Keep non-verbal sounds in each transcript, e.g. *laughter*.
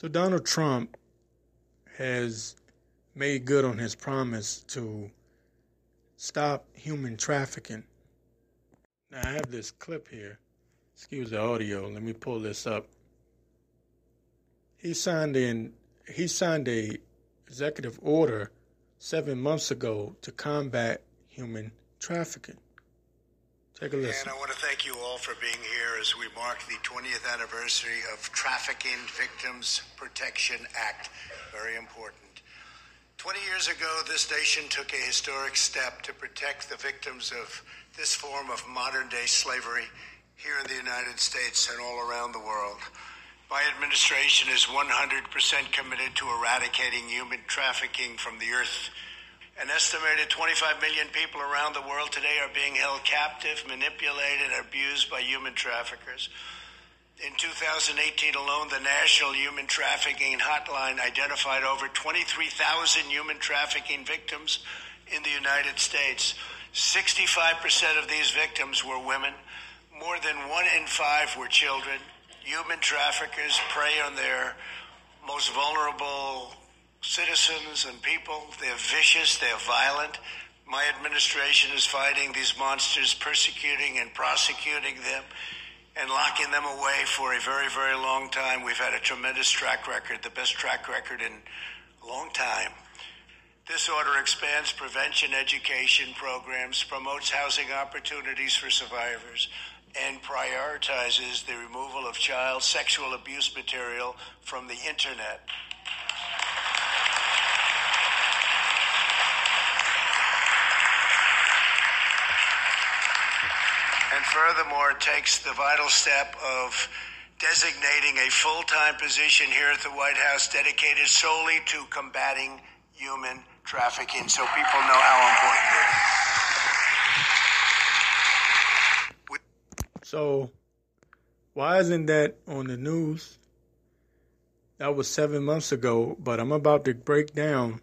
So Donald Trump has made good on his promise to stop human trafficking. Now I have this clip here. Excuse the audio. Let me pull this up. He signed in he signed a executive order 7 months ago to combat human trafficking. Take a listen. And I want to thank you all for being here as we mark the 20th anniversary of Trafficking Victims Protection Act. Very important. 20 years ago, this nation took a historic step to protect the victims of this form of modern day slavery here in the United States and all around the world. My administration is 100% committed to eradicating human trafficking from the earth an estimated 25 million people around the world today are being held captive, manipulated, abused by human traffickers. In 2018 alone, the National Human Trafficking Hotline identified over 23,000 human trafficking victims in the United States. 65% of these victims were women. More than one in five were children. Human traffickers prey on their most vulnerable citizens and people. They're vicious, they're violent. My administration is fighting these monsters, persecuting and prosecuting them and locking them away for a very, very long time. We've had a tremendous track record, the best track record in a long time. This order expands prevention education programs, promotes housing opportunities for survivors, and prioritizes the removal of child sexual abuse material from the internet. Furthermore takes the vital step of designating a full time position here at the White House dedicated solely to combating human trafficking so people know how important it is. So, why isn't that on the news? That was seven months ago, but I'm about to break down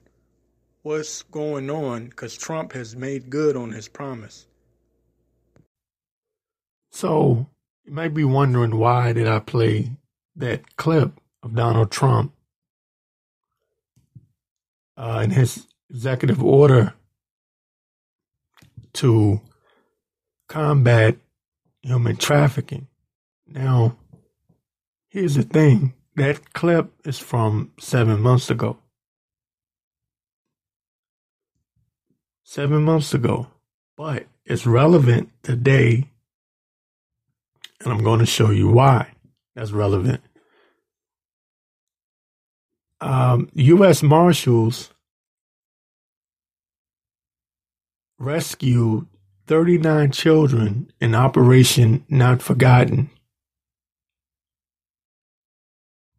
what's going on because Trump has made good on his promise. So you might be wondering why did I play that clip of Donald Trump uh, in his executive order to combat human trafficking. Now, here's the thing that clip is from seven months ago. Seven months ago, but it's relevant today and I'm going to show you why that's relevant. Um, U.S. Marshals rescued 39 children in Operation Not Forgotten.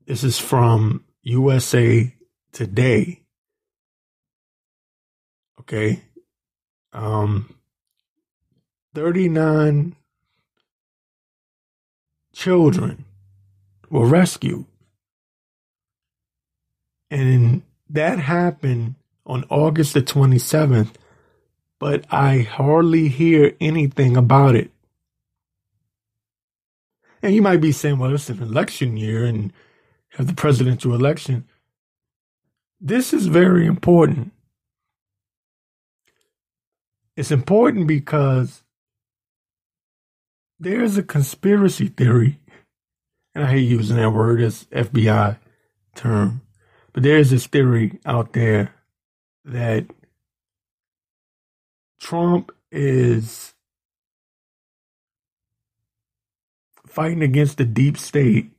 This is from USA Today. Okay. Um, 39 children were rescued. And that happened on August the 27th, but I hardly hear anything about it. And you might be saying, well, it's an election year and have the presidential election. This is very important. It's important because there's a conspiracy theory, and I hate using that word as FBI term, but there's this theory out there that Trump is fighting against the deep state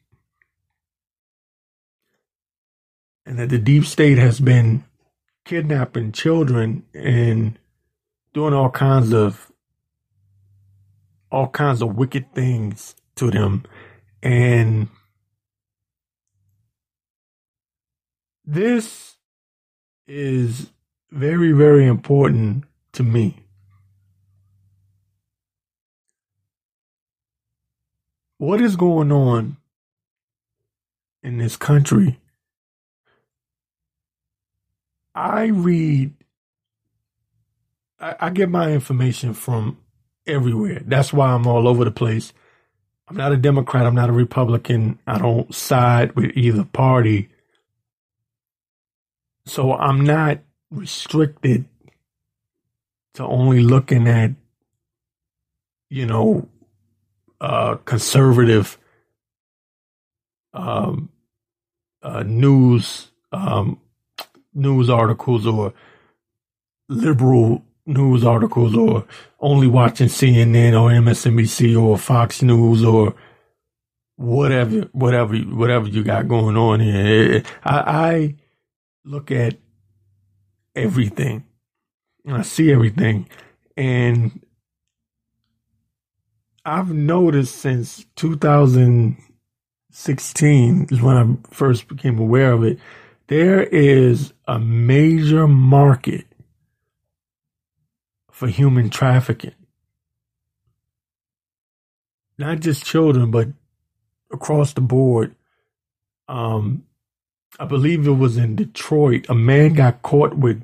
and that the deep state has been kidnapping children and doing all kinds of all kinds of wicked things to them. And this is very, very important to me. What is going on in this country? I read, I, I get my information from everywhere. That's why I'm all over the place. I'm not a Democrat. I'm not a Republican. I don't side with either party. So I'm not restricted to only looking at, you know, uh, conservative um, uh, news um, news articles or liberal news articles or only watching CNN or MSNBC or Fox News or whatever, whatever, whatever you got going on here. I, I look at everything and I see everything and I've noticed since 2016 is when I first became aware of it. There is a major market for human trafficking. Not just children, but across the board. Um, I believe it was in Detroit. A man got caught with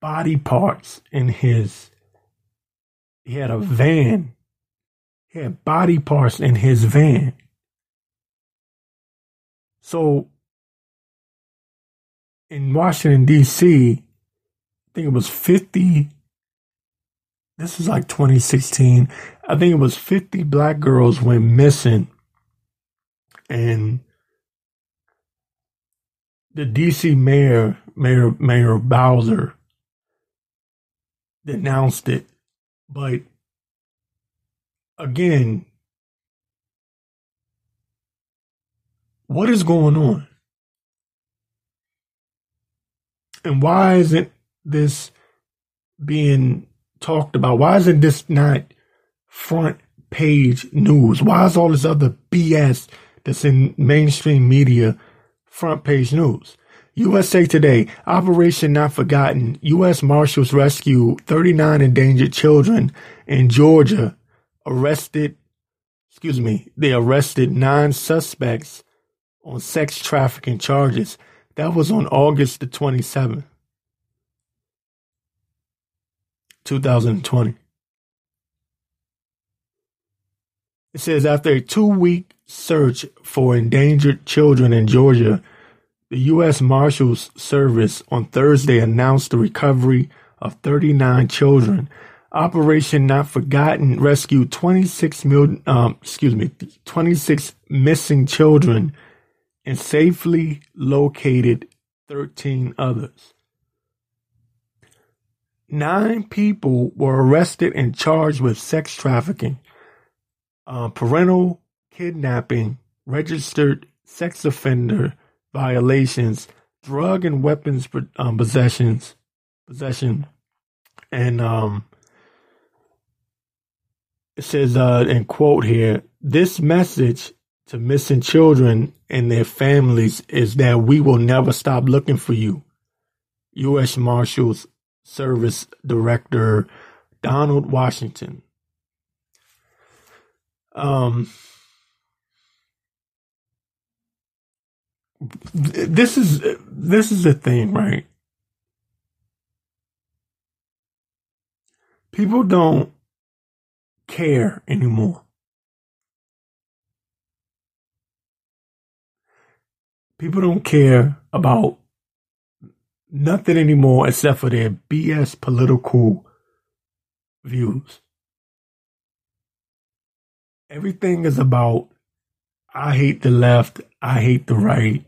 body parts in his. He had a van. He had body parts in his van. So in Washington, D.C., I think it was 50 this was like 2016. I think it was 50 black girls went missing. And the DC mayor, Mayor Mayor Bowser, denounced it. But again, what is going on? And why isn't this being talked about? Why isn't this not front page news? Why is all this other BS that's in mainstream media front page news? USA Today, Operation Not Forgotten, U.S. Marshals rescue 39 endangered children in Georgia, arrested, excuse me, they arrested nine suspects on sex trafficking charges. That was on August the 27th. 2020. It says after a two week search for endangered children in Georgia, the U.S. Marshals Service on Thursday announced the recovery of 39 children. Operation Not Forgotten rescued 26 million, um, excuse me, 26 missing children and safely located 13 others. Nine people were arrested and charged with sex trafficking, uh, parental kidnapping, registered sex offender violations, drug and weapons um, possessions, possession, and um, it says uh, in quote here, this message to missing children and their families is that we will never stop looking for you. U.S. Marshals Service Director Donald Washington. Um, this is this is the thing, right? People don't care anymore. People don't care about nothing anymore except for their BS political views. Everything is about I hate the left, I hate the right.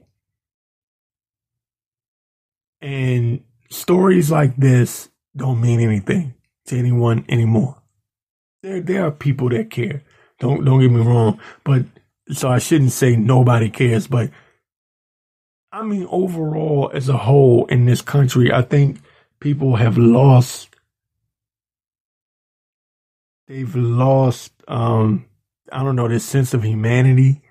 And stories like this don't mean anything to anyone anymore. There there are people that care. Don't don't get me wrong, but so I shouldn't say nobody cares, but I mean, overall, as a whole in this country, I think people have lost. They've lost, um, I don't know, this sense of humanity.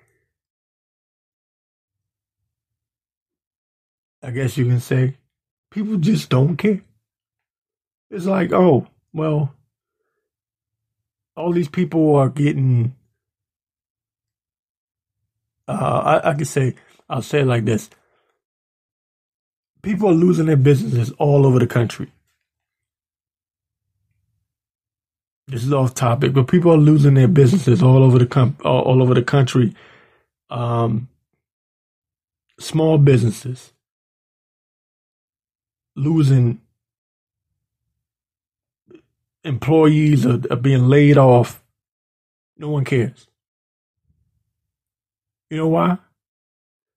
I guess you can say people just don't care. It's like, oh, well, all these people are getting. Uh, I, I could say, I'll say it like this people are losing their businesses all over the country. this is off topic, but people are losing their businesses all over the com- all, over the country. Um, small businesses losing employees are, are being laid off. No one cares. You know why?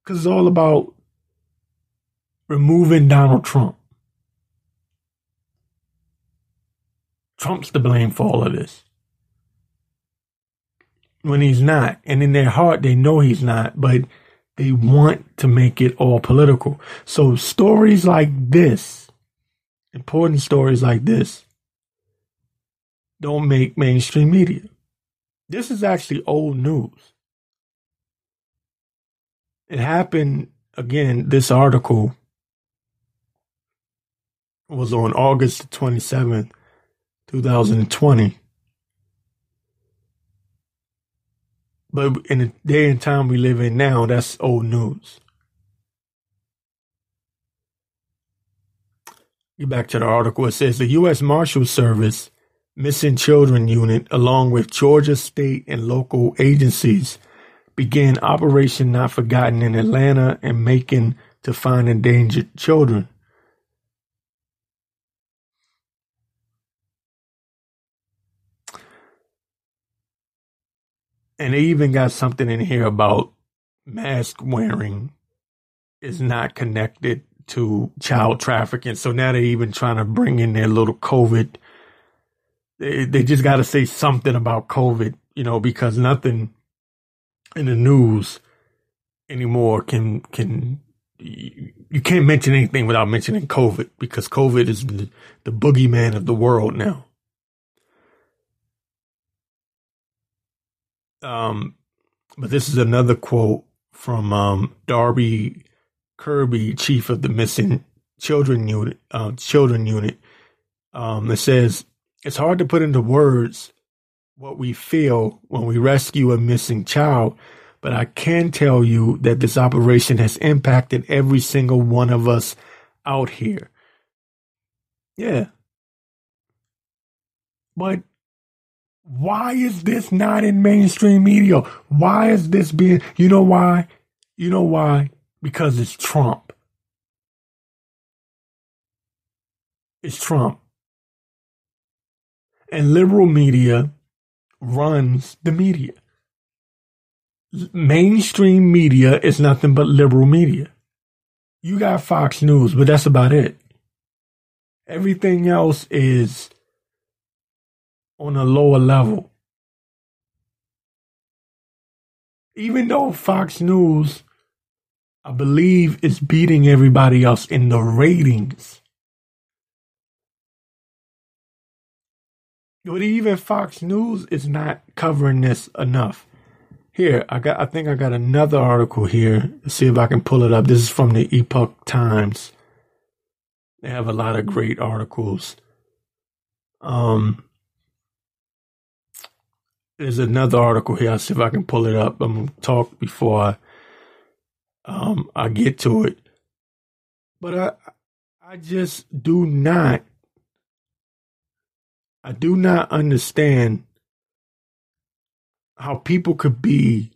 Because it's all about removing Donald Trump. Trump's to blame for all of this. When he's not. And in their heart, they know he's not, but they want to make it all political. So stories like this, important stories like this, don't make mainstream media. This is actually old news. It happened again, this article was on August 27th, 2020. But in the day and time we live in now, that's old news. Get back to the article. It says the U.S. Marshal Service Missing Children Unit, along with Georgia state and local agencies, began Operation Not Forgotten in Atlanta and Macon to find endangered children. And they even got something in here about mask wearing is not connected to child trafficking. So now they're even trying to bring in their little COVID. They, they just got to say something about COVID, you know, because nothing in the news anymore can can you can't mention anything without mentioning COVID because COVID is the, the boogeyman of the world now. Um, but this is another quote from um, Darby Kirby, chief of the missing children unit. Uh, children unit. Um, it says it's hard to put into words what we feel when we rescue a missing child, but I can tell you that this operation has impacted every single one of us out here. Yeah. But why is this not in mainstream media? Why is this being, you know why? You know why? Because it's Trump. It's Trump. And liberal media runs the media. Mainstream media is nothing but liberal media. You got Fox News, but that's about it. Everything else is on a lower level. Even though Fox News, I believe, is beating everybody else in the ratings. But even Fox News is not covering this enough. Here, I got I think I got another article here. Let's see if I can pull it up. This is from the Epoch Times. They have a lot of great articles. Um there's another article here. I'll see if I can pull it up. I'm gonna talk before I um I get to it. But I I just do not I do not understand how people could be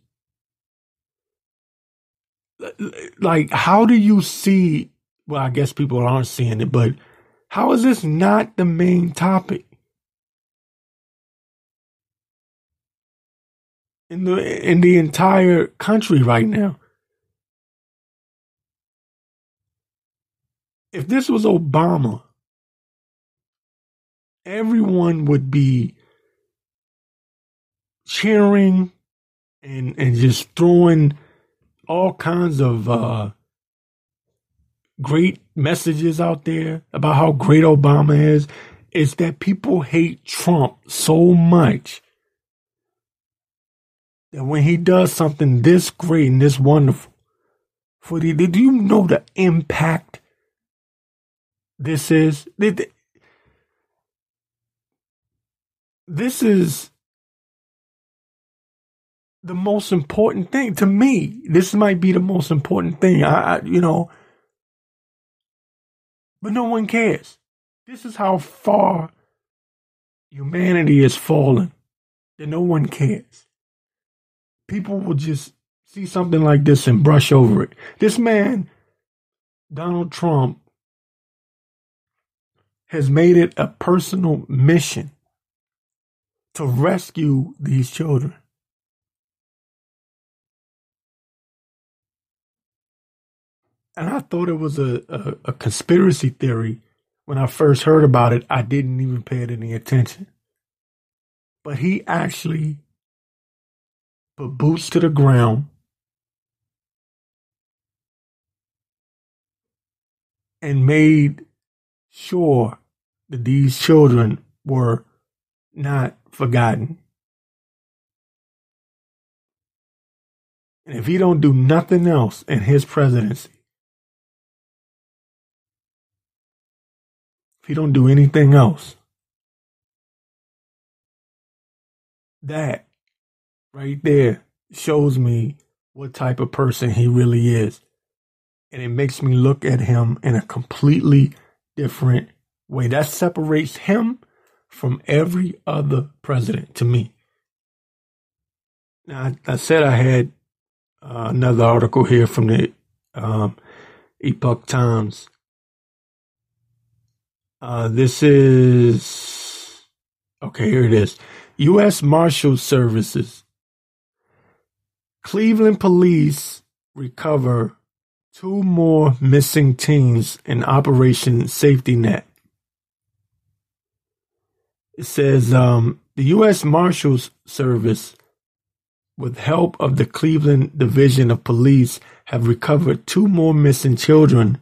like how do you see well I guess people aren't seeing it but how is this not the main topic in the in the entire country right now if this was Obama everyone would be cheering and and just throwing all kinds of uh, great messages out there about how great Obama is. Is that people hate Trump so much that when he does something this great and this wonderful for the, do you know the impact this is? This is the most important thing to me. This might be the most important thing. I, I, you know, but no one cares. This is how far humanity is fallen, that no one cares. People will just see something like this and brush over it. This man, Donald Trump, has made it a personal mission to rescue these children. And I thought it was a, a, a, conspiracy theory when I first heard about it. I didn't even pay it any attention. But he actually put boots to the ground and made sure that these children were not forgotten. And if he don't do nothing else in his presidency, if he don't do anything else, that right there shows me what type of person he really is. And it makes me look at him in a completely different way. That separates him from every other president to me. Now, I, I said I had uh, another article here from the um, Epoch Times. Uh, this is okay. Here it is. U.S. Marshal Services. Cleveland police recover two more missing teens in Operation Safety Net. It says um, the U.S. Marshals Service, with help of the Cleveland Division of Police, have recovered two more missing children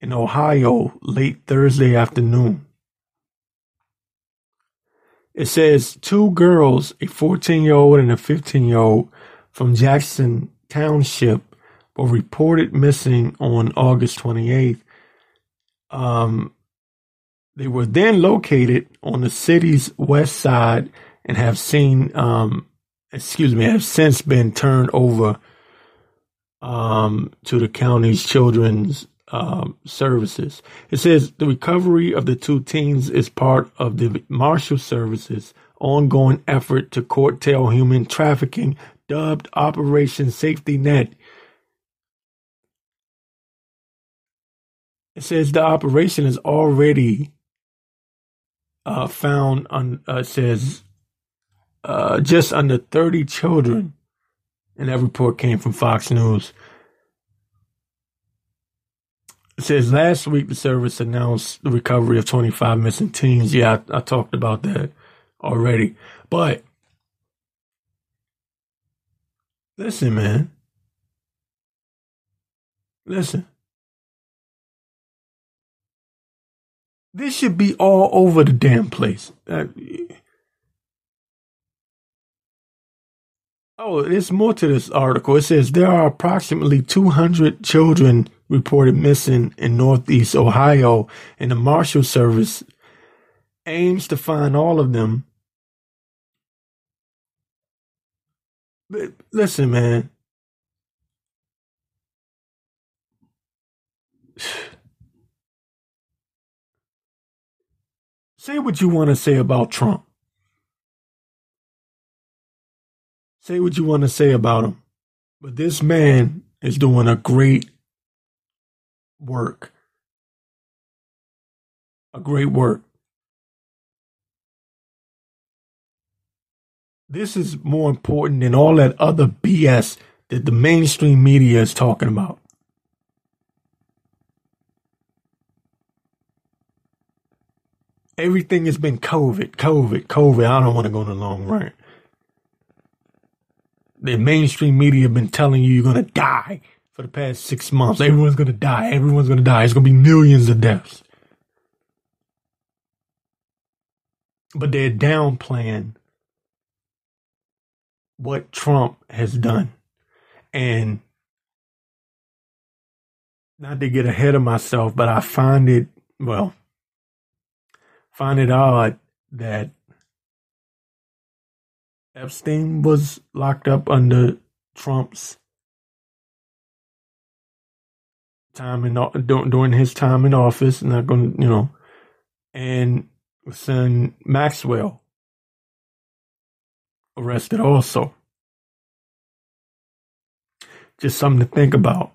in Ohio late Thursday afternoon. It says two girls, a 14 year old and a 15 year old from Jackson Township, were reported missing on August 28th. Um, they were then located on the city's west side and have seen, um, excuse me, have since been turned over um, to the county's children's um, services. It says the recovery of the two teens is part of the Marshal Service's ongoing effort to curtail human trafficking, dubbed Operation Safety Net. It says the operation is already uh, found on uh, says uh, just under 30 children, and that report came from Fox News. It says last week the service announced the recovery of 25 missing teens. Yeah, I, I talked about that already. But listen, man. Listen. This should be all over the damn place. Uh, oh, there's more to this article. It says there are approximately 200 children reported missing in Northeast Ohio, and the Marshal Service aims to find all of them. Listen, man. *sighs* Say what you want to say about Trump. Say what you want to say about him. But this man is doing a great work. A great work. This is more important than all that other BS that the mainstream media is talking about. everything has been COVID, COVID, COVID. I don't want to go on a long rant. The mainstream media have been telling you you're going to die for the past six months. Everyone's going to die. Everyone's going to die. It's going to be millions of deaths. But they're downplaying what Trump has done. And not to get ahead of myself, but I find it, well, find it odd that Epstein was locked up under Trump's time in during his time in office. Not going, to, you know, and son Maxwell arrested also. Just something to think about.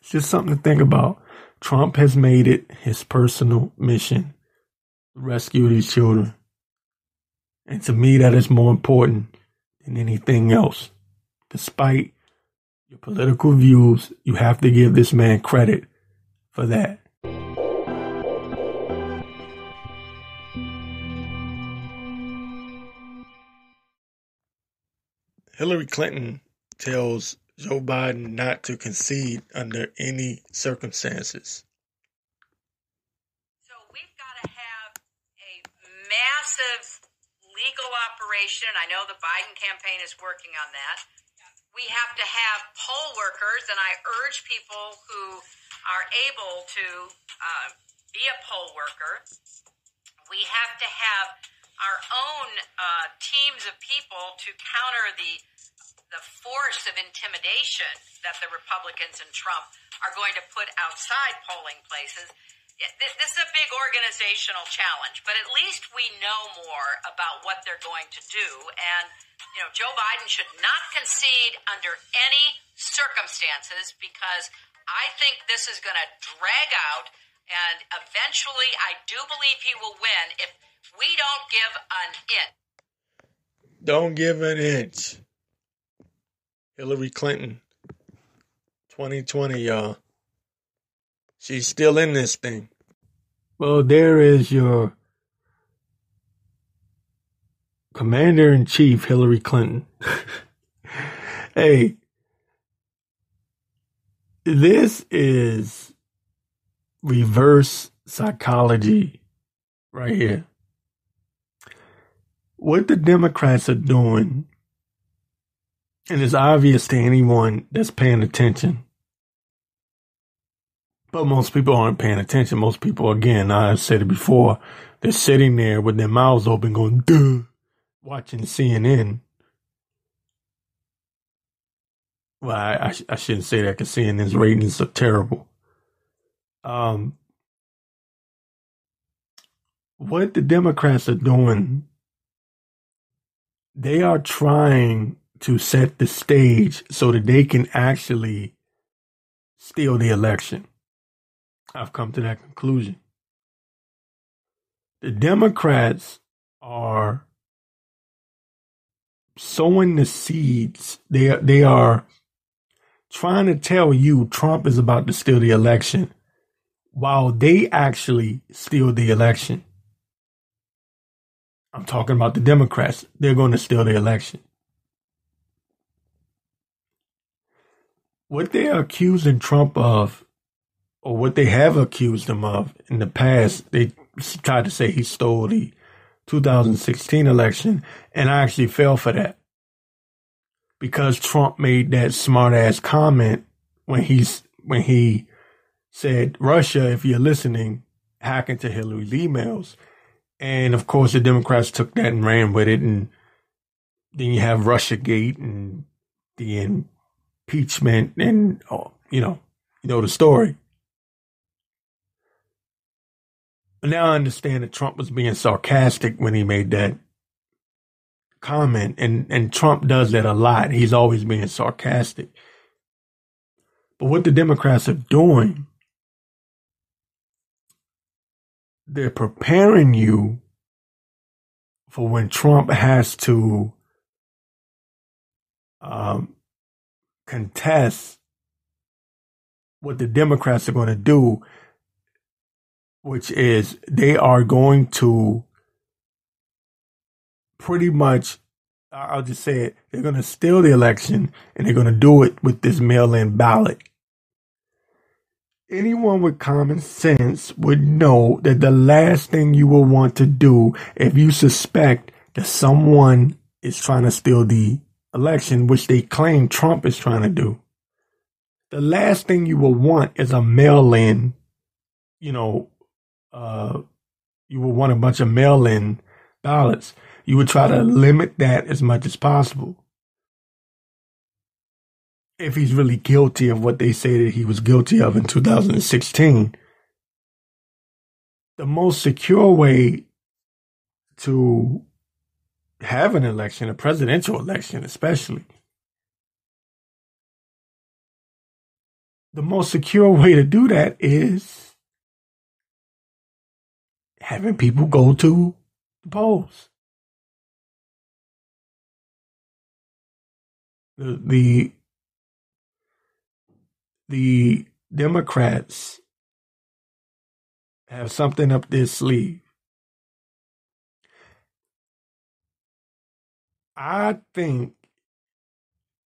It's just something to think about. Trump has made it his personal mission to rescue these children. And to me, that is more important than anything else. Despite your political views, you have to give this man credit for that. Hillary Clinton tells Joe Biden not to concede under any circumstances. So we've got to have a massive legal operation. I know the Biden campaign is working on that. We have to have poll workers, and I urge people who are able to uh, be a poll worker. We have to have our own uh, teams of people to counter the the force of intimidation that the Republicans and Trump are going to put outside polling places. This is a big organizational challenge, but at least we know more about what they're going to do. And, you know, Joe Biden should not concede under any circumstances because I think this is going to drag out. And eventually, I do believe he will win if we don't give an inch. Don't give an inch. Hillary Clinton, 2020, y'all. She's still in this thing. Well, there is your Commander in Chief, Hillary Clinton. *laughs* hey, this is reverse psychology right here what the Democrats are doing, and it's obvious to anyone that's paying attention, but most people aren't paying attention. Most people, again, I've said it before, they're sitting there with their mouths open going, duh, watching CNN. Well, I, I, I shouldn't say that because CNN's ratings are terrible. Um, what the Democrats are doing they are trying to set the stage so that they can actually steal the election. I've come to that conclusion. The Democrats are sowing the seeds. They are, they are trying to tell you Trump is about to steal the election while they actually steal the election. I'm talking about the Democrats. They're going to steal the election. What they are accusing Trump of, or what they have accused him of in the past, they tried to say he stole the 2016 election, and I actually fell for that because Trump made that smart ass comment when he's when he said, "Russia, if you're listening, hack into Hillary's emails." And of course, the Democrats took that and ran with it. And then you have Russiagate and the impeachment and, oh, you know, you know the story. But now I understand that Trump was being sarcastic when he made that comment. And, and Trump does that a lot. He's always being sarcastic. But what the Democrats are doing they're preparing you for when Trump has to um, contest what the Democrats are going to do, which is they are going to pretty much, I'll just say it, they're going to steal the election and they're going to do it with this mail in ballot anyone with common sense would know that the last thing you will want to do if you suspect that someone is trying to steal the election, which they claim Trump is trying to do. The last thing you will want is a mail in, you know, uh, you will want a bunch of mail in ballots. You would try to limit that as much as possible if he's really guilty of what they say that he was guilty of in 2016, the most secure way to have an election, a presidential election especially, the most secure way to do that is having people go to the polls. The, the, the Democrats have something up their sleeve. I think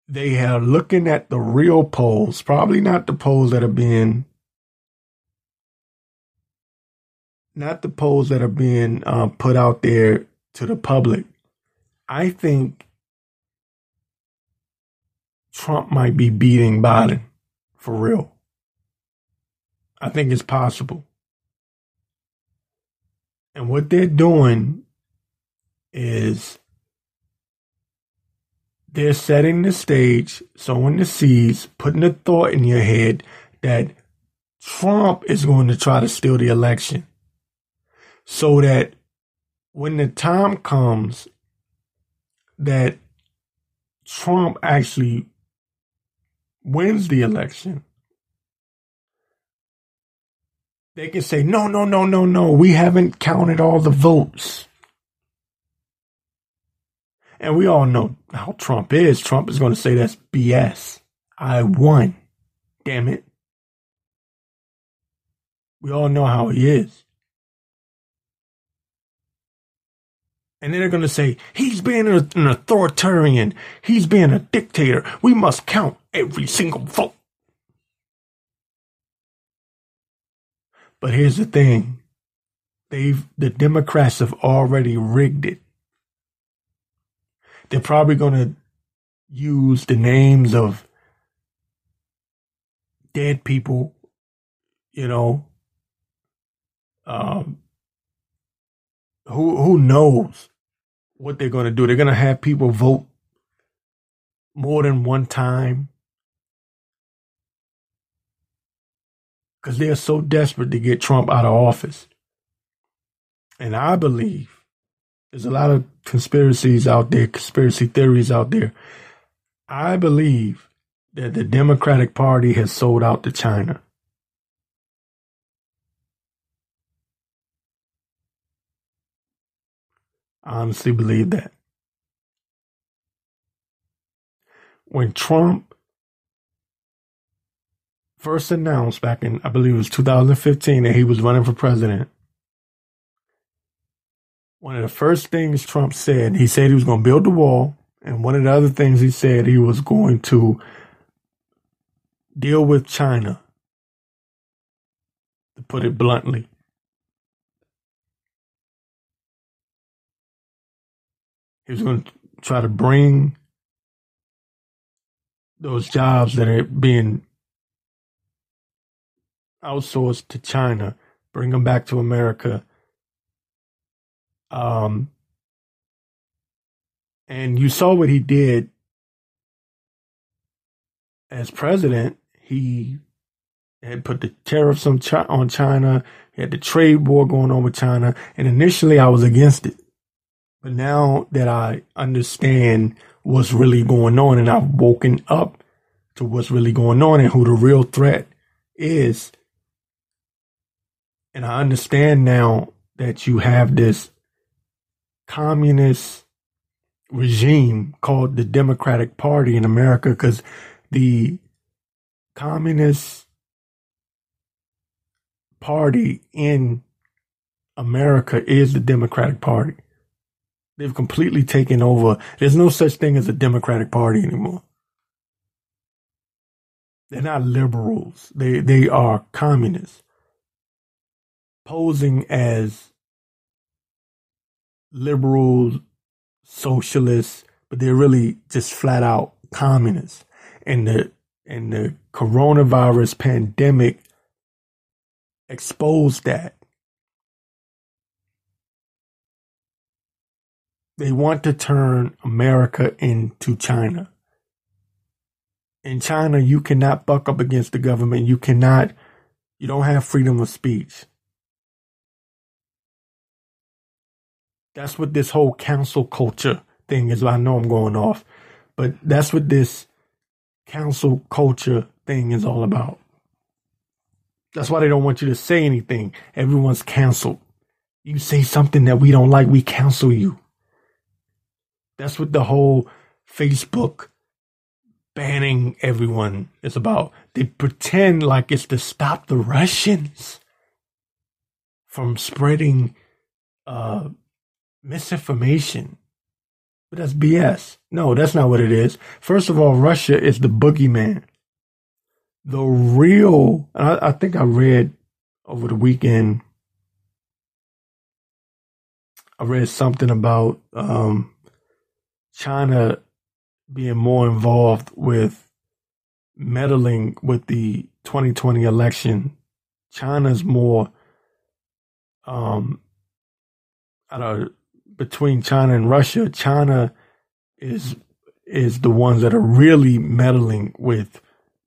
they are looking at the real polls, probably not the polls that are being, not the polls that are being uh, put out there to the public. I think Trump might be beating Biden for real. I think it's possible. And what they're doing is they're setting the stage, sowing the seeds, putting a thought in your head that Trump is going to try to steal the election. So that when the time comes that Trump actually wins the election, they can say, no, no, no, no, no, we haven't counted all the votes. And we all know how Trump is. Trump is going to say that's BS. I won. Damn it. We all know how he is. And then they're going to say, he's being an authoritarian. He's being a dictator. We must count every single vote. But here's the thing. They've, the Democrats have already rigged it. They're probably going to use the names of dead people, you know, um, who, who knows what they're going to do. They're going to have people vote more than one time. Because they're so desperate to get Trump out of office. And I believe there's a lot of conspiracies out there, conspiracy theories out there. I believe that the Democratic Party has sold out to China. I honestly believe that. When Trump first announced back in, I believe it was 2015, that he was running for president, one of the first things Trump said, he said he was going to build the wall. And one of the other things he said, he was going to deal with China, to put it bluntly. He was going to try to bring those jobs that are being outsourced to China, bring them back to America. Um, and you saw what he did as president. He had put the tariffs on, on China. He had the trade war going on with China. And initially I was against it. But now that I understand what's really going on and I've woken up to what's really going on and who the real threat is, and I understand now that you have this communist regime called the Democratic Party in America because the communist party in America is the Democratic Party. They've completely taken over. There's no such thing as a Democratic Party anymore. They're not liberals. They they are communists posing as liberals, socialists, but they're really just flat out communists. And the and the coronavirus pandemic exposed that. They want to turn America into China. In China, you cannot buck up against the government. You cannot, you don't have freedom of speech. That's what this whole cancel culture thing is. I know I'm going off, but that's what this cancel culture thing is all about. That's why they don't want you to say anything. Everyone's canceled. You say something that we don't like, we cancel you. That's what the whole Facebook banning everyone is about. They pretend like it's to stop the Russians from spreading uh, misinformation. But that's BS. No, that's not what it is. First of all, Russia is the boogeyman. The real, I, I think I read over the weekend, I read something about um, China being more involved with meddling with the 2020 election. China's more um, I don't between China and Russia, China is is the ones that are really meddling with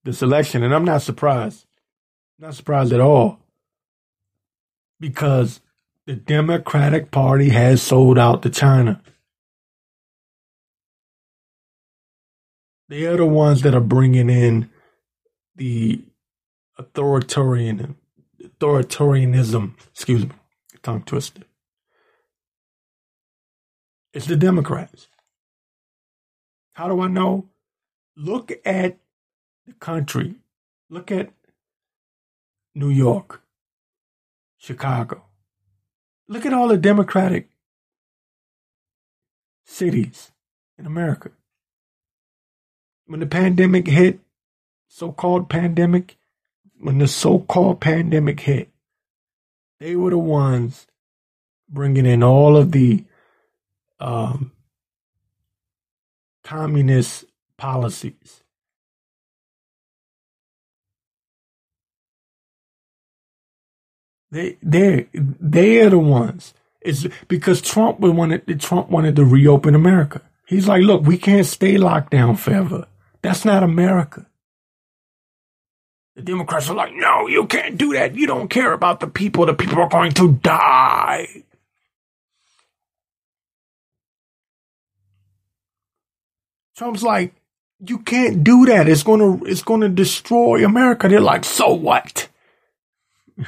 this election, and I'm not surprised. Not surprised at all. Because the Democratic Party has sold out to China. They are the ones that are bringing in the authoritarian authoritarianism. Excuse me, tongue twisted. It's the Democrats. How do I know? Look at the country. Look at New York, Chicago. Look at all the Democratic cities in America. When the pandemic hit, so called pandemic, when the so called pandemic hit, they were the ones bringing in all of the um, communist policies. They they they are the ones. It's because Trump wanted Trump wanted to reopen America. He's like, look, we can't stay locked down forever. That's not America. The Democrats are like, no, you can't do that. You don't care about the people. The people are going to die. Trump's like, you can't do that. It's gonna it's gonna destroy America. They're like, so what? *laughs*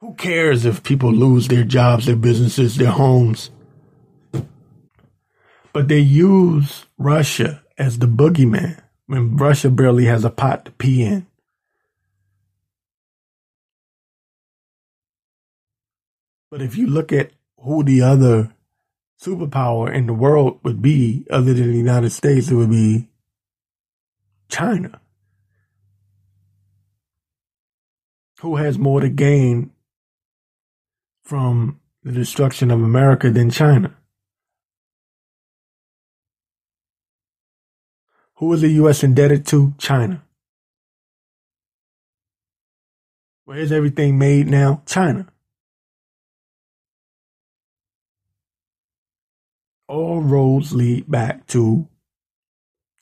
Who cares if people lose their jobs, their businesses, their homes? But they use Russia as the boogeyman when Russia barely has a pot to pee in. But if you look at who the other superpower in the world would be, other than the United States, it would be China. Who has more to gain from the destruction of America than China? Who is the U.S. indebted to? China. Where is everything made now? China. All roads lead back to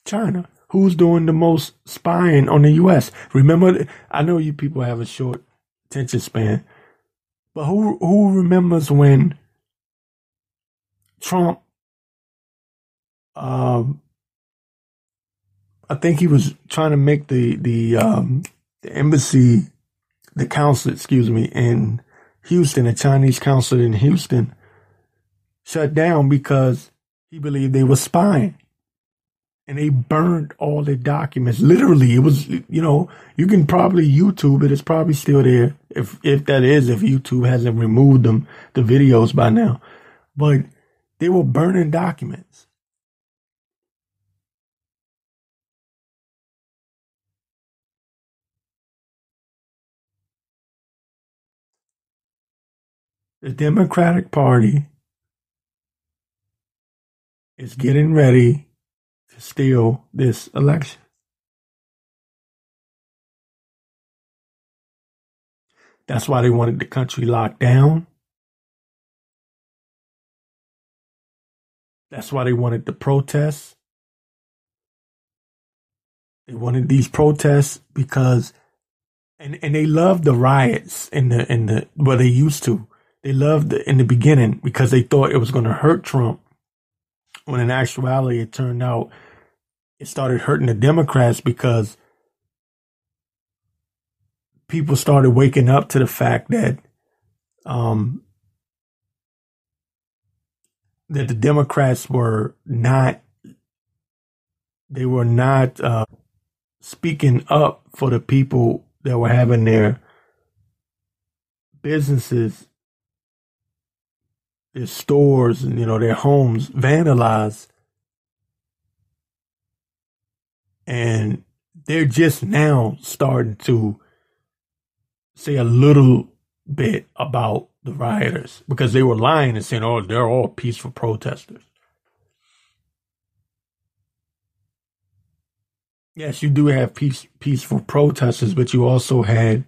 China. Who's doing the most spying on the U.S.? Remember, I know you people have a short attention span, but who who remembers when Trump? Um, I think he was trying to make the the um, the embassy, the consulate, excuse me, in Houston, a Chinese consulate in Houston shut down because he believed they were spying. And they burned all the documents. Literally, it was, you know, you can probably YouTube it. It's probably still there. If, if that is, if YouTube hasn't removed them, the videos by now. But they were burning documents. The Democratic Party is getting ready to steal this election. That's why they wanted the country locked down. That's why they wanted the protests. They wanted these protests because and and they loved the riots in the in the well they used to. they loved it in the beginning because they thought it was going to hurt Trump. When in actuality, it turned out it started hurting the Democrats because people started waking up to the fact that um, that the Democrats were not they were not uh, speaking up for the people that were having their businesses, their stores, and you know their homes vandalized, and they're just now starting to say a little bit about the rioters because they were lying and saying, "Oh, they're all peaceful protesters." Yes, you do have peace, peaceful protesters, but you also had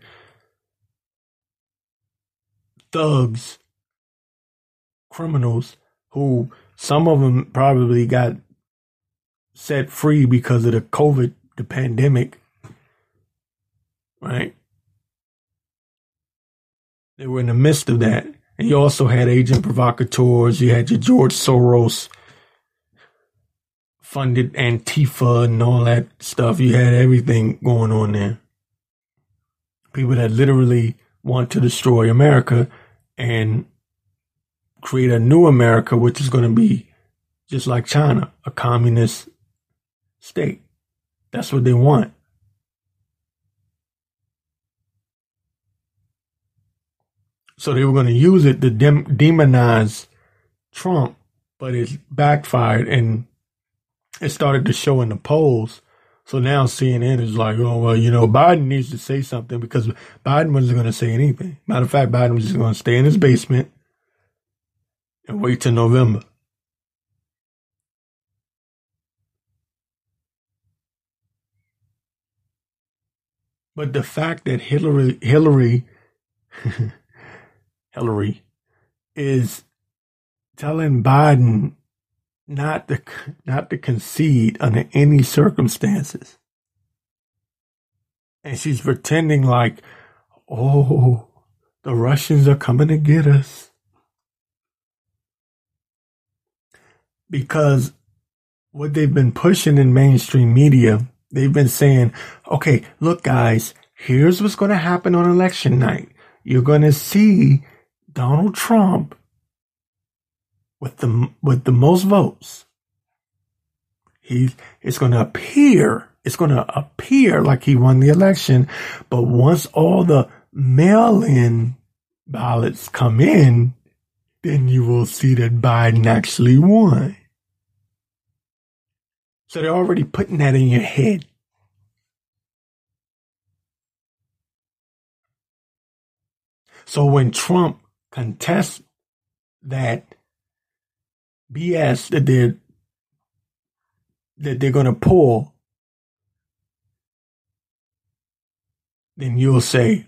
thugs, criminals who some of them probably got set free because of the COVID, the pandemic, right? They were in the midst of that. And you also had agent provocateurs. You had your George Soros funded Antifa and all that stuff. You had everything going on there. People that literally want to destroy America and create a new America, which is going to be just like China, a communist state. That's what they want. So they were going to use it to dem- demonize Trump, but it backfired and it started to show in the polls. So now CNN is like, oh, well, you know, Biden needs to say something because Biden wasn't going to say anything. Matter of fact, Biden was just going to stay in his basement and wait till November. But the fact that Hillary, Hillary, *laughs* Hillary is telling Biden not to not to concede under any circumstances. And she's pretending like, oh, the Russians are coming to get us. Because what they've been pushing in mainstream media, they've been saying, okay, look, guys, here's what's going to happen on election night. You're going to see Donald Trump with the with the most votes. He it's going to appear it's going to appear like he won the election, but once all the mail-in ballots come in, then you will see that Biden actually won. So they're already putting that in your head. So when Trump contests that BS that they're that they're gonna pull, then you'll say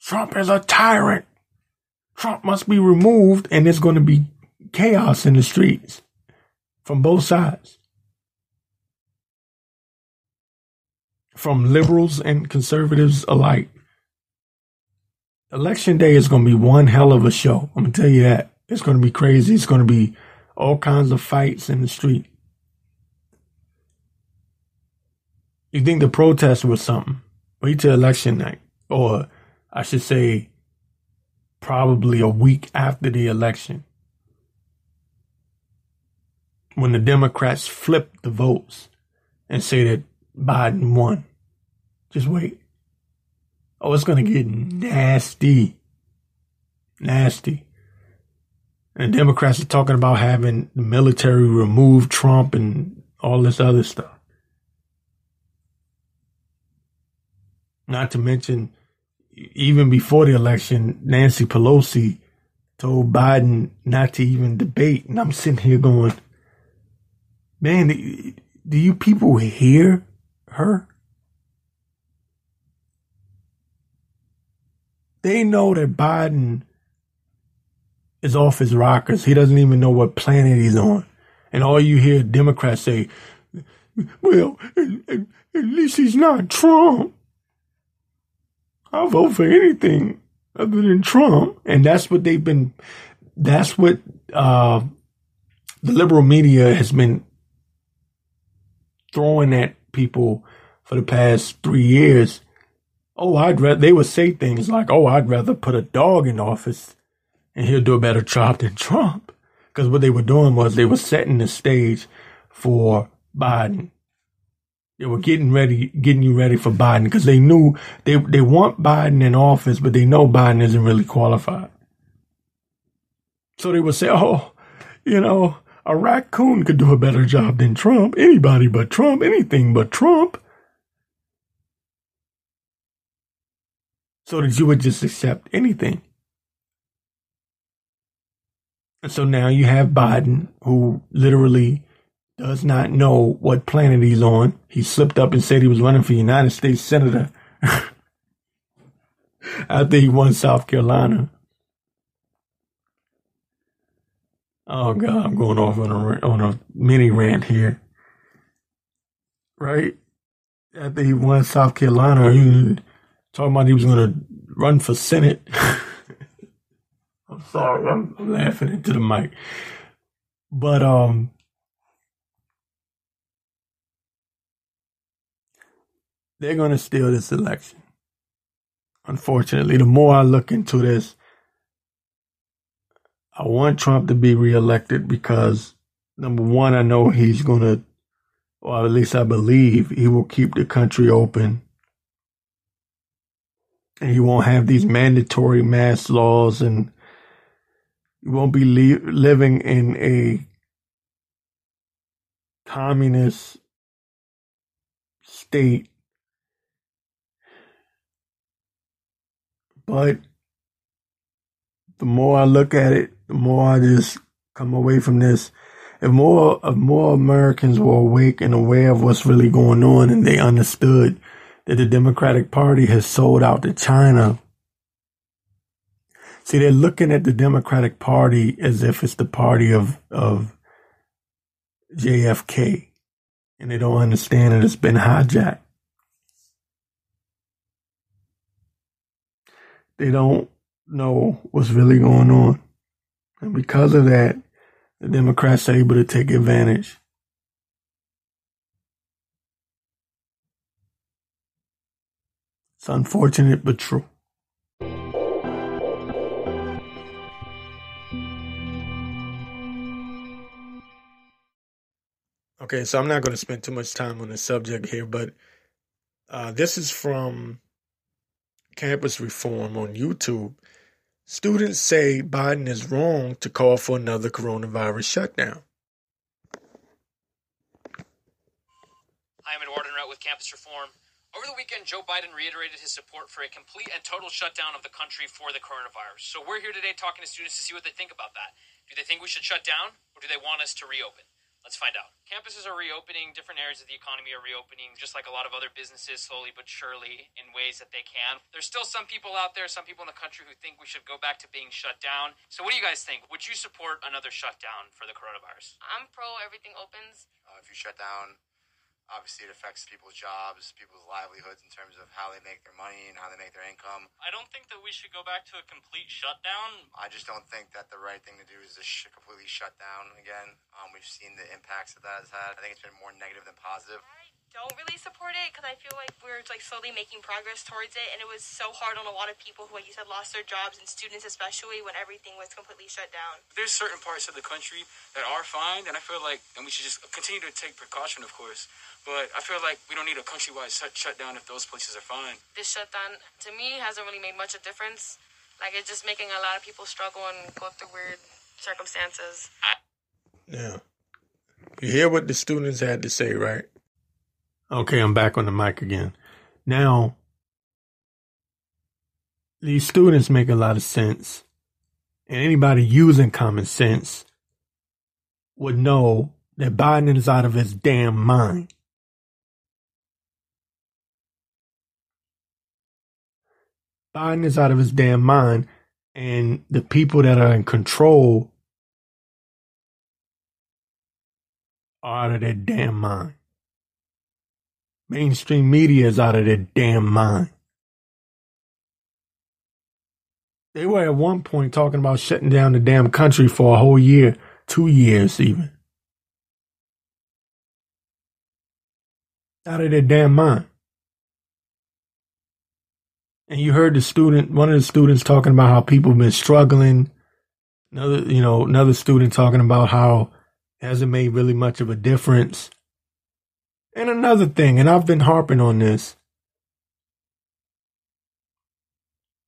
Trump is a tyrant. Trump must be removed, and there's going to be chaos in the streets from both sides. From liberals and conservatives alike. Election day is going to be one hell of a show. I'm going to tell you that. It's going to be crazy. It's going to be all kinds of fights in the street. You think the protest was something? Wait till election night. Or I should say, probably a week after the election. When the Democrats flip the votes and say that Biden won. Just wait. Oh, it's going to get nasty. Nasty. And Democrats are talking about having the military remove Trump and all this other stuff. Not to mention, even before the election, Nancy Pelosi told Biden not to even debate. And I'm sitting here going, man, do you people hear her? They know that Biden is off his rockers. He doesn't even know what planet he's on. And all you hear Democrats say, well, at, at, least he's not Trump. I'll vote for anything other than Trump. And that's what they've been, that's what, uh, the liberal media has been throwing at people for the past three years. Oh, I'd rather, they would say things like, oh, I'd rather put a dog in office and he'll do a better job than Trump. Because what they were doing was they were setting the stage for Biden. They were getting ready, getting you ready for Biden because they knew they, they want Biden in office, but they know Biden isn't really qualified. So they would say, oh, you know, a raccoon could do a better job than Trump. Anybody but Trump, anything but Trump. So that you would just accept anything. And so now you have Biden, who literally does not know what planet he's on. He slipped up and said he was running for United States Senator *laughs* after he won South Carolina. Oh God, I'm going off on a on a mini rant here. Right after he won South Carolina, he talking about he was going to run for Senate. *laughs* I'm sorry, I'm laughing into the mic, but um, they're going to steal this election. Unfortunately, the more I look into this, I want Trump to be reelected because number one, I know he's going to, or at least I believe he will keep the country open. And he won't have these mandatory mask laws and you won't be li- living in a communist state But the more I look at it, the more I just come away from this. If more if more Americans were awake and aware of what's really going on and they understood that the Democratic Party has sold out to China. See, they're looking at the Democratic Party as if it's the party of, of JFK. And they don't understand that it's been hijacked. They don't know what's really going on. And because of that, the Democrats are able to take advantage. It's unfortunate but true. Okay, so I'm not going to spend too much time on the subject here, but uh, this is from campus reform on YouTube, students say Biden is wrong to call for another coronavirus shutdown. I am Eduardo Route with Campus Reform. Over the weekend, Joe Biden reiterated his support for a complete and total shutdown of the country for the coronavirus. So we're here today talking to students to see what they think about that. Do they think we should shut down, or do they want us to reopen? Let's find out. Campuses are reopening, different areas of the economy are reopening, just like a lot of other businesses, slowly but surely, in ways that they can. There's still some people out there, some people in the country who think we should go back to being shut down. So, what do you guys think? Would you support another shutdown for the coronavirus? I'm pro everything opens. Uh, if you shut down obviously it affects people's jobs, people's livelihoods in terms of how they make their money and how they make their income. I don't think that we should go back to a complete shutdown. I just don't think that the right thing to do is to sh- completely shut down again. Um, we've seen the impacts that that has had. I think it's been more negative than positive. I don't really support it because I feel like we're like slowly making progress towards it, and it was so hard on a lot of people who, like you said, lost their jobs and students especially when everything was completely shut down. There's certain parts of the country that are fine, and I feel like, and we should just continue to take precaution, of course. But I feel like we don't need a countrywide shut shutdown if those places are fine. This shutdown, to me, hasn't really made much of a difference. Like, it's just making a lot of people struggle and go through weird circumstances. Yeah. You hear what the students had to say, right? Okay, I'm back on the mic again. Now, these students make a lot of sense. And anybody using common sense would know that Biden is out of his damn mind. Biden is out of his damn mind, and the people that are in control are out of their damn mind. Mainstream media is out of their damn mind. They were at one point talking about shutting down the damn country for a whole year, two years even. Out of their damn mind. And you heard the student, one of the students talking about how people have been struggling. Another, you know, another student talking about how hasn't made really much of a difference. And another thing, and I've been harping on this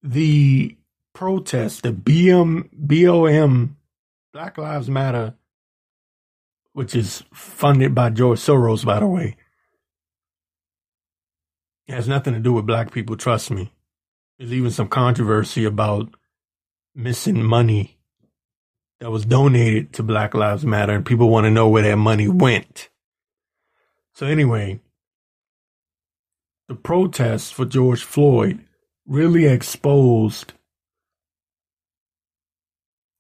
the protest, the BM, BOM, Black Lives Matter, which is funded by George Soros, by the way, has nothing to do with black people, trust me. There's even some controversy about missing money that was donated to Black Lives Matter, and people want to know where that money went. So, anyway, the protests for George Floyd really exposed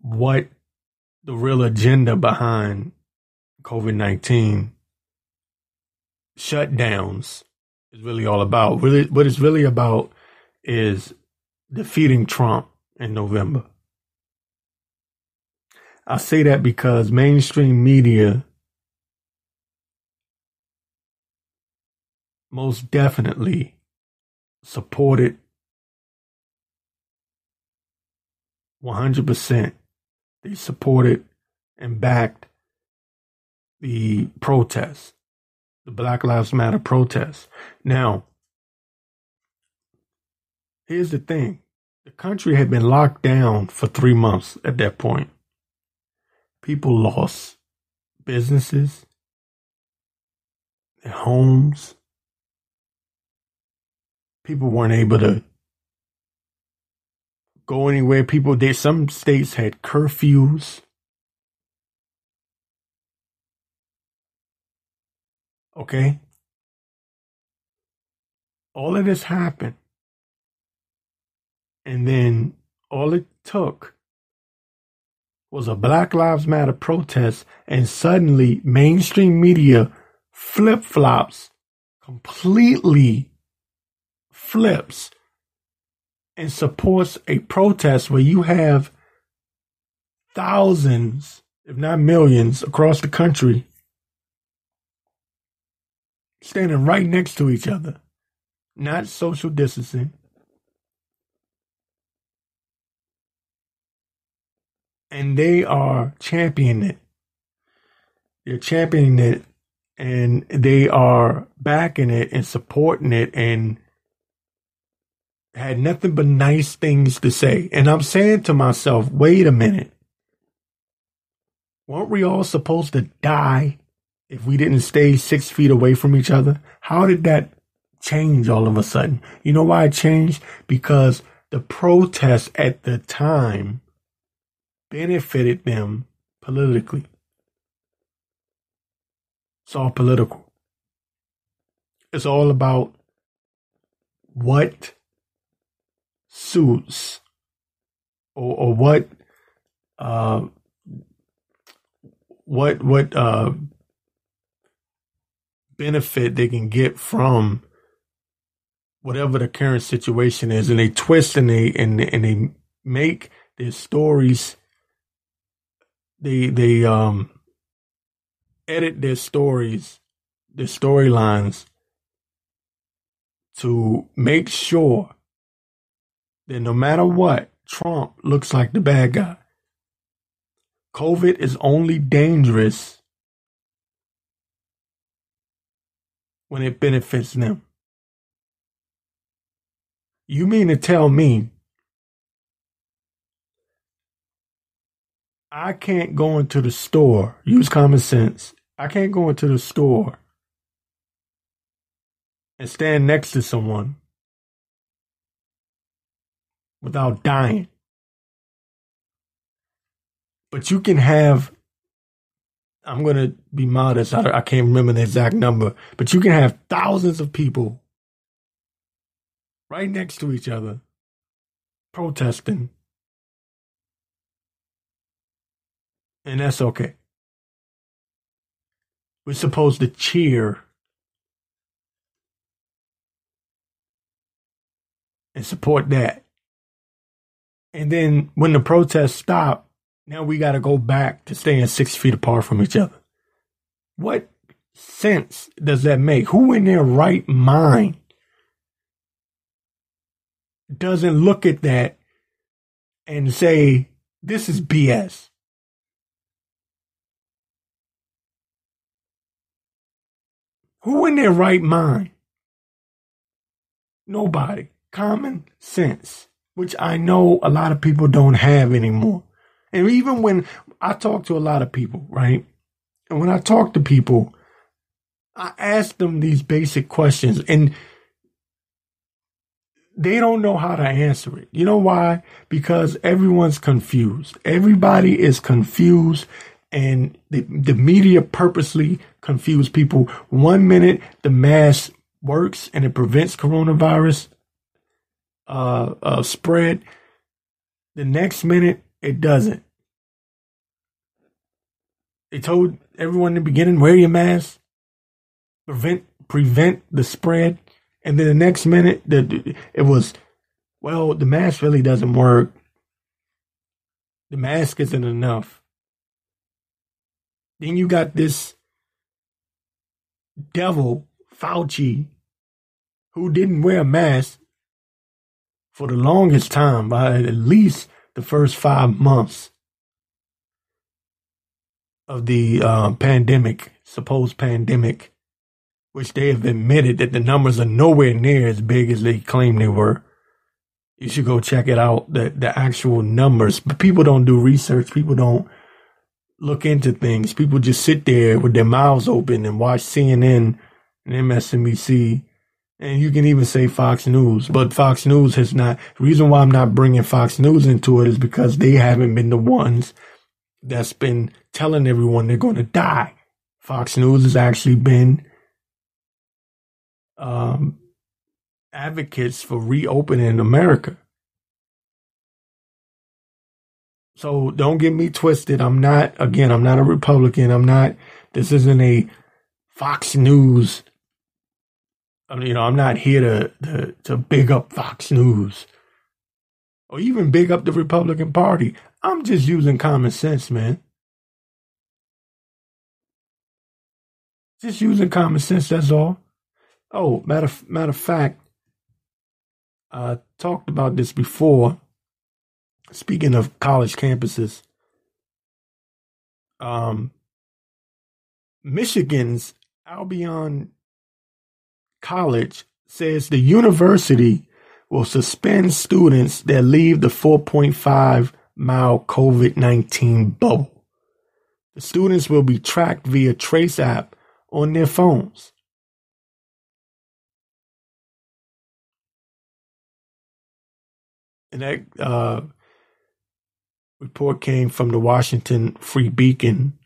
what the real agenda behind COVID 19 shutdowns is really all about. Really, what it's really about is defeating Trump in November. I say that because mainstream media most definitely supported 100%. They supported and backed the protests, the Black Lives Matter protests. Now, here's the thing the country had been locked down for three months at that point. People lost businesses, their homes. People weren't able to go anywhere. People did. Some states had curfews. Okay. All of this happened. And then all it took was a Black Lives Matter protest, and suddenly mainstream media flip flops, completely flips and supports a protest where you have thousands, if not millions, across the country standing right next to each other, not social distancing. And they are championing it. They're championing it and they are backing it and supporting it and had nothing but nice things to say. And I'm saying to myself, wait a minute. Weren't we all supposed to die if we didn't stay six feet away from each other? How did that change all of a sudden? You know why it changed? Because the protests at the time benefited them politically. It's all political. It's all about what suits or, or what uh, what what uh, benefit they can get from whatever the current situation is, and they twist and they and and they make their stories. They they um edit their stories, their storylines to make sure then no matter what, Trump looks like the bad guy. COVID is only dangerous when it benefits them. You mean to tell me I can't go into the store, use common sense. I can't go into the store and stand next to someone without dying. But you can have, I'm going to be modest, I, I can't remember the exact number, but you can have thousands of people right next to each other protesting. And that's okay. We're supposed to cheer and support that And then when the protests stop, now we got to go back to staying six feet apart from each other. What sense does that make? Who in their right mind doesn't look at that and say, this is BS? Who in their right mind? Nobody. Common sense, which I know a lot of people don't have anymore. And even when I talk to a lot of people, right? And when I talk to people, I ask them these basic questions and they don't know how to answer it. You know why? Because everyone's confused. Everybody is confused and the, the media purposely confuse people. One minute the mask works and it prevents coronavirus uh, uh, spread. The next minute it doesn't. They told everyone in the beginning wear your mask, prevent prevent the spread, and then the next minute the it was well the mask really doesn't work. The mask isn't enough. Then you got this devil, Fauci, who didn't wear a mask for the longest time, by at least the first five months of the uh, pandemic, supposed pandemic, which they have admitted that the numbers are nowhere near as big as they claim they were. You should go check it out, the, the actual numbers. But people don't do research. People don't look into things. People just sit there with their mouths open and watch CNN and MSNBC. And you can even say Fox News, but Fox News has not. Reason why I'm not bringing Fox News into it is because they haven't been the ones that's been telling everyone they're going to die. Fox News has actually been um, advocates for reopening America. So don't get me twisted. I'm not, again, I'm not a Republican. I'm not, this isn't a Fox News. You know, I'm not here to, to, to big up Fox News or even big up the Republican Party. I'm just using common sense, man. Just using common sense, that's all. Oh, matter, matter of fact, I talked about this before speaking of college campuses, um, Michigan's Albion College says the university will suspend students that leave the 4.5 mile COVID 19 bubble. The students will be tracked via Trace app on their phones. And that uh, report came from the Washington Free Beacon.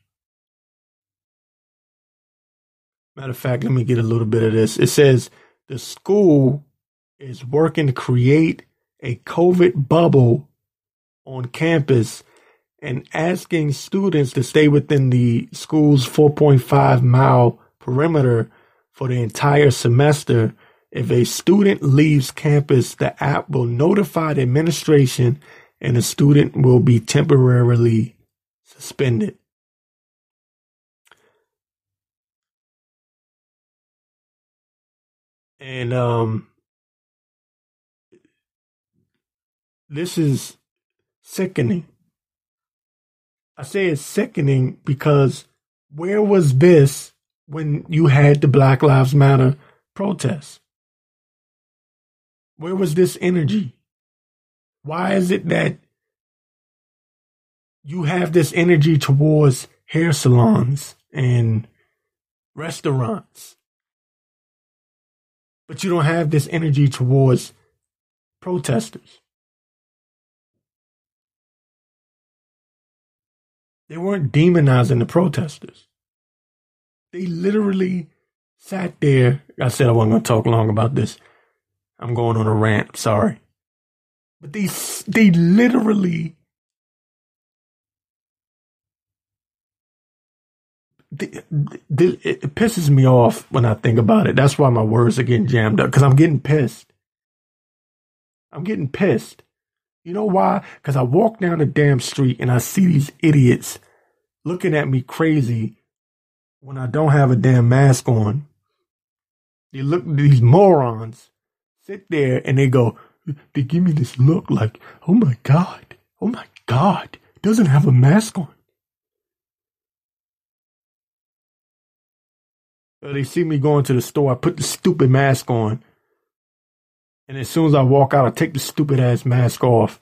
Matter of fact, let me get a little bit of this. It says the school is working to create a COVID bubble on campus and asking students to stay within the school's 4.5 mile perimeter for the entire semester. If a student leaves campus, the app will notify the administration and the student will be temporarily suspended. And um, this is sickening. I say it's sickening because where was this when you had the Black Lives Matter protests? Where was this energy? Why is it that you have this energy towards hair salons and restaurants, but you don't have this energy towards protesters? They weren't demonizing the protesters. They literally sat there. I said I wasn't going to talk long about this. I'm going on a rant. Sorry. But they they literally they, they, it pisses me off when I think about it. That's why my words are getting jammed up because I'm getting pissed. I'm getting pissed You know why? Because I walk down the damn street and I see these idiots looking at me crazy when I don't have a damn mask on. They look, these morons sit there and they go, they give me this look like, oh my God, oh my God, doesn't have a mask on. They see me going to the store, I put the stupid mask on. And as soon as I walk out, I take the stupid ass mask off.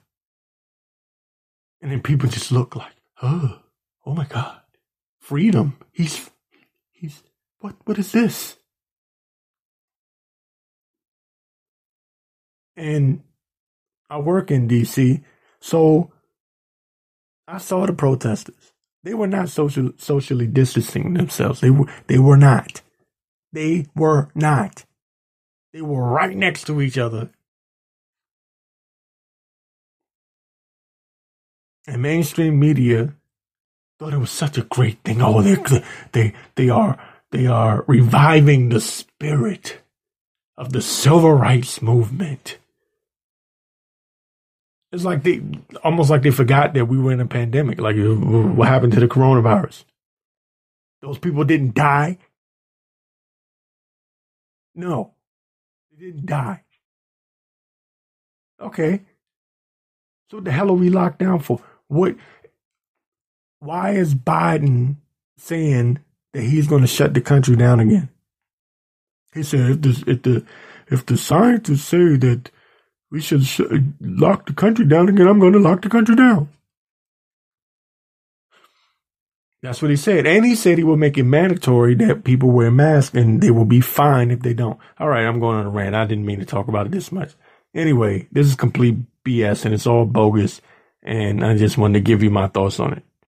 And then people just look like, oh, oh my God, freedom. He's, he's, what, what is this? And I work in DC, so I saw the protesters. They were not social, socially distancing themselves. They were, they were not. They were not. They were right next to each other. And mainstream media thought it was such a great thing. Oh, they they they are they are reviving the spirit of the civil rights movement. It's like they almost like they forgot that we were in a pandemic. Like what happened to the coronavirus? Those people didn't die. No, they didn't die. Okay. So what the hell are we locked down for? What? Why is Biden saying that he's going to shut the country down again? He said if the if the if the scientists say that we should sh- lock the country down again, I'm going to lock the country down. That's what he said. And he said he will make it mandatory that people wear masks and they will be fined if they don't. All right, I'm going on a rant. I didn't mean to talk about it this much. Anyway, this is complete BS and it's all bogus. And I just wanted to give you my thoughts on it.